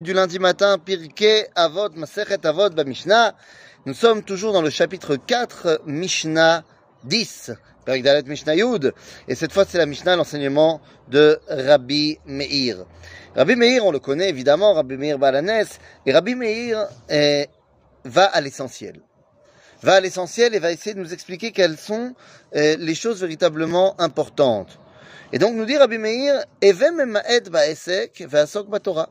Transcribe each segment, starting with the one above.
du lundi matin, Pirke Avot, Masechet Avot, Mishnah. Nous sommes toujours dans le chapitre 4, Mishnah 10, Dalet Mishnah Yud. Et cette fois, c'est la Mishnah, l'enseignement de Rabbi Meir. Rabbi Meir, on le connaît évidemment, Rabbi Meir Balanes. Et Rabbi Meir eh, va à l'essentiel. Va à l'essentiel et va essayer de nous expliquer quelles sont eh, les choses véritablement importantes. Et donc nous dit Rabbi Meir, Evem Ma'ed Ba'esek, Ve'asok Batorah.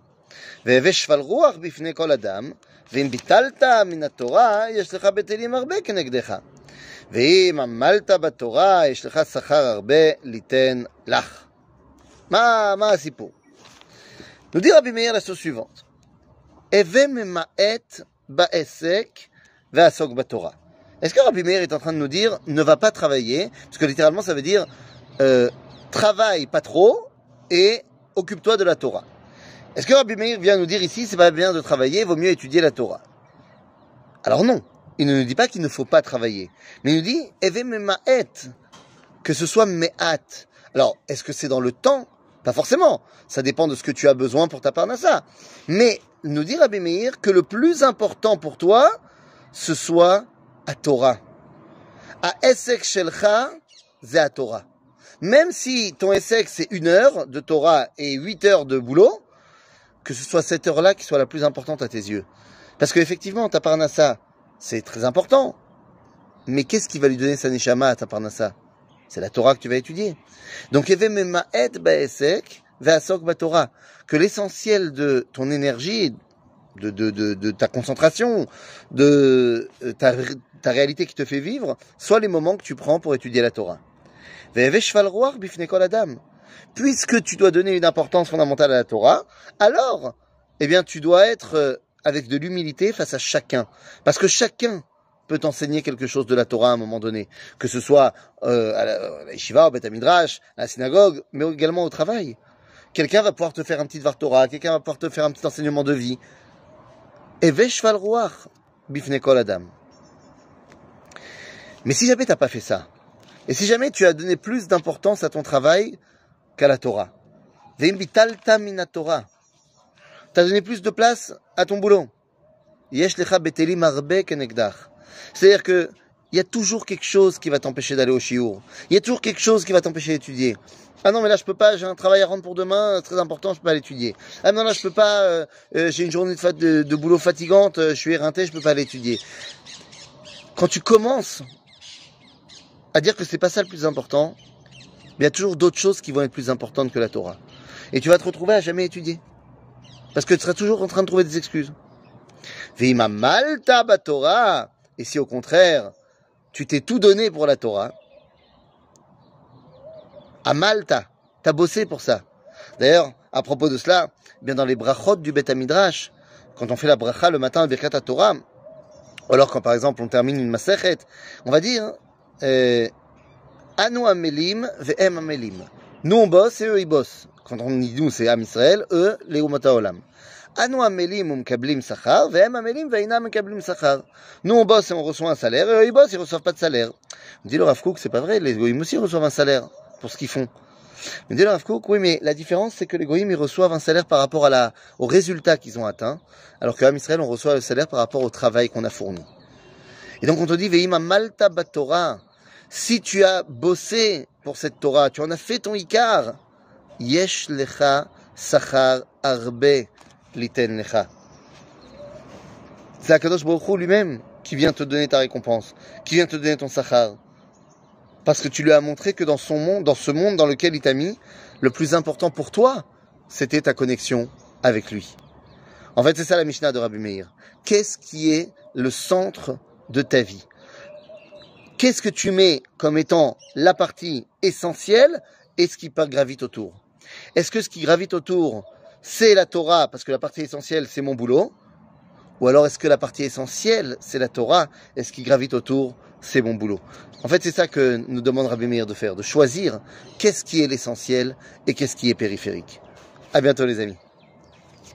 והווה שפל רוח בפני כל אדם, ואם ביטלת מן התורה, יש לך בטלים הרבה כנגדך. ואם עמלת בתורה, יש לך שכר הרבה ליתן לך. מה, מה הסיפור? nous dit Rabbi Meir la chose suivante. הווה ממעט בעסק ועסוק בתורה. Est-ce que Rabbi Meir est en train de nous dire ne va pas travailler Parce que littéralement ça veut dire euh, travaille pas trop et occupe-toi de la Torah. Est-ce que Rabbi Meir vient nous dire ici, c'est pas bien de travailler, il vaut mieux étudier la Torah? Alors non, il ne nous dit pas qu'il ne faut pas travailler, mais il nous dit Eve ma'et, que ce soit me'at. Alors, est-ce que c'est dans le temps? Pas forcément, ça dépend de ce que tu as besoin pour ta parnassa. Mais nous dit Rabbi Meir que le plus important pour toi, ce soit à Torah. À Esek Shelcha, à Torah. Même si ton Esek c'est une heure de Torah et huit heures de boulot, que ce soit cette heure-là qui soit la plus importante à tes yeux. Parce qu'effectivement, ta parnassa, c'est très important. Mais qu'est-ce qui va lui donner sa neshama à ta parnassa C'est la Torah que tu vas étudier. Donc, que l'essentiel de ton énergie, de, ta concentration, de euh, ta, ta réalité qui te fait vivre, soit les moments que tu prends pour étudier la Torah puisque tu dois donner une importance fondamentale à la Torah, alors, eh bien, tu dois être euh, avec de l'humilité face à chacun. Parce que chacun peut t'enseigner quelque chose de la Torah à un moment donné. Que ce soit euh, à la, yeshiva, au Bet à la synagogue, mais également au travail. Quelqu'un va pouvoir te faire un petit Var Torah, quelqu'un va pouvoir te faire un petit enseignement de vie. Et Veshval Bifnekol Adam. Mais si jamais t'as pas fait ça, et si jamais tu as donné plus d'importance à ton travail qu'à la Torah. Torah. Tu as donné plus de place à ton boulot. C'est-à-dire que il y a toujours quelque chose qui va t'empêcher d'aller au shiur. Il y a toujours quelque chose qui va t'empêcher d'étudier. Ah non, mais là je peux pas, j'ai un travail à rendre pour demain, très important, je peux pas l'étudier. Ah non, là je peux pas, euh, euh, j'ai une journée de, de, boulot fatigante, euh, je suis éreinté, je peux pas l'étudier. Quand tu commences à dire que c'est pas ça le plus important, il y a toujours d'autres choses qui vont être plus importantes que la Torah. Et tu vas te retrouver à jamais étudier. Parce que tu seras toujours en train de trouver des excuses. Vima malta Torah. Et si au contraire, tu t'es tout donné pour la Torah, à Malta, t'as bossé pour ça. D'ailleurs, à propos de cela, bien dans les brachot du Bet Midrash, quand on fait la bracha le matin à Birkat Torah, ou alors quand par exemple on termine une masechet, on va dire euh, Anu Amelim ve'em Amelim. Nous on bosse et eux ils bossent. Quand on dit nous c'est Am Israël, eux les Umata Olam. Anu Amelim umkablim sachar ve'em Amelim ve'inam mekablim sachar. Nous on bosse et on reçoit un salaire et eux ils bossent ils reçoivent pas de salaire. On dit le Rav Kook c'est pas vrai, les Goïm aussi reçoivent un salaire pour ce qu'ils font. On dit le Rav Kook, oui mais la différence c'est que les Goïm ils reçoivent un salaire par rapport à la, au résultat qu'ils ont atteint, alors qu'à Israël on reçoit le salaire par rapport au travail qu'on a fourni. Et donc on te dit ve'ima malta batora si tu as bossé pour cette Torah, tu en as fait ton ikar, yesh lecha sachar arbe liten lecha. C'est Akadosh Baruch lui-même qui vient te donner ta récompense, qui vient te donner ton sachar. Parce que tu lui as montré que dans son monde, dans ce monde dans lequel il t'a mis, le plus important pour toi, c'était ta connexion avec lui. En fait, c'est ça la Mishnah de Rabbi Meir. Qu'est-ce qui est le centre de ta vie? Qu'est-ce que tu mets comme étant la partie essentielle et ce qui gravite autour? Est-ce que ce qui gravite autour, c'est la Torah, parce que la partie essentielle, c'est mon boulot? Ou alors est-ce que la partie essentielle, c'est la Torah, et ce qui gravite autour, c'est mon boulot? En fait, c'est ça que nous demande Rabbi Meir de faire, de choisir qu'est-ce qui est l'essentiel et qu'est-ce qui est périphérique. À bientôt les amis.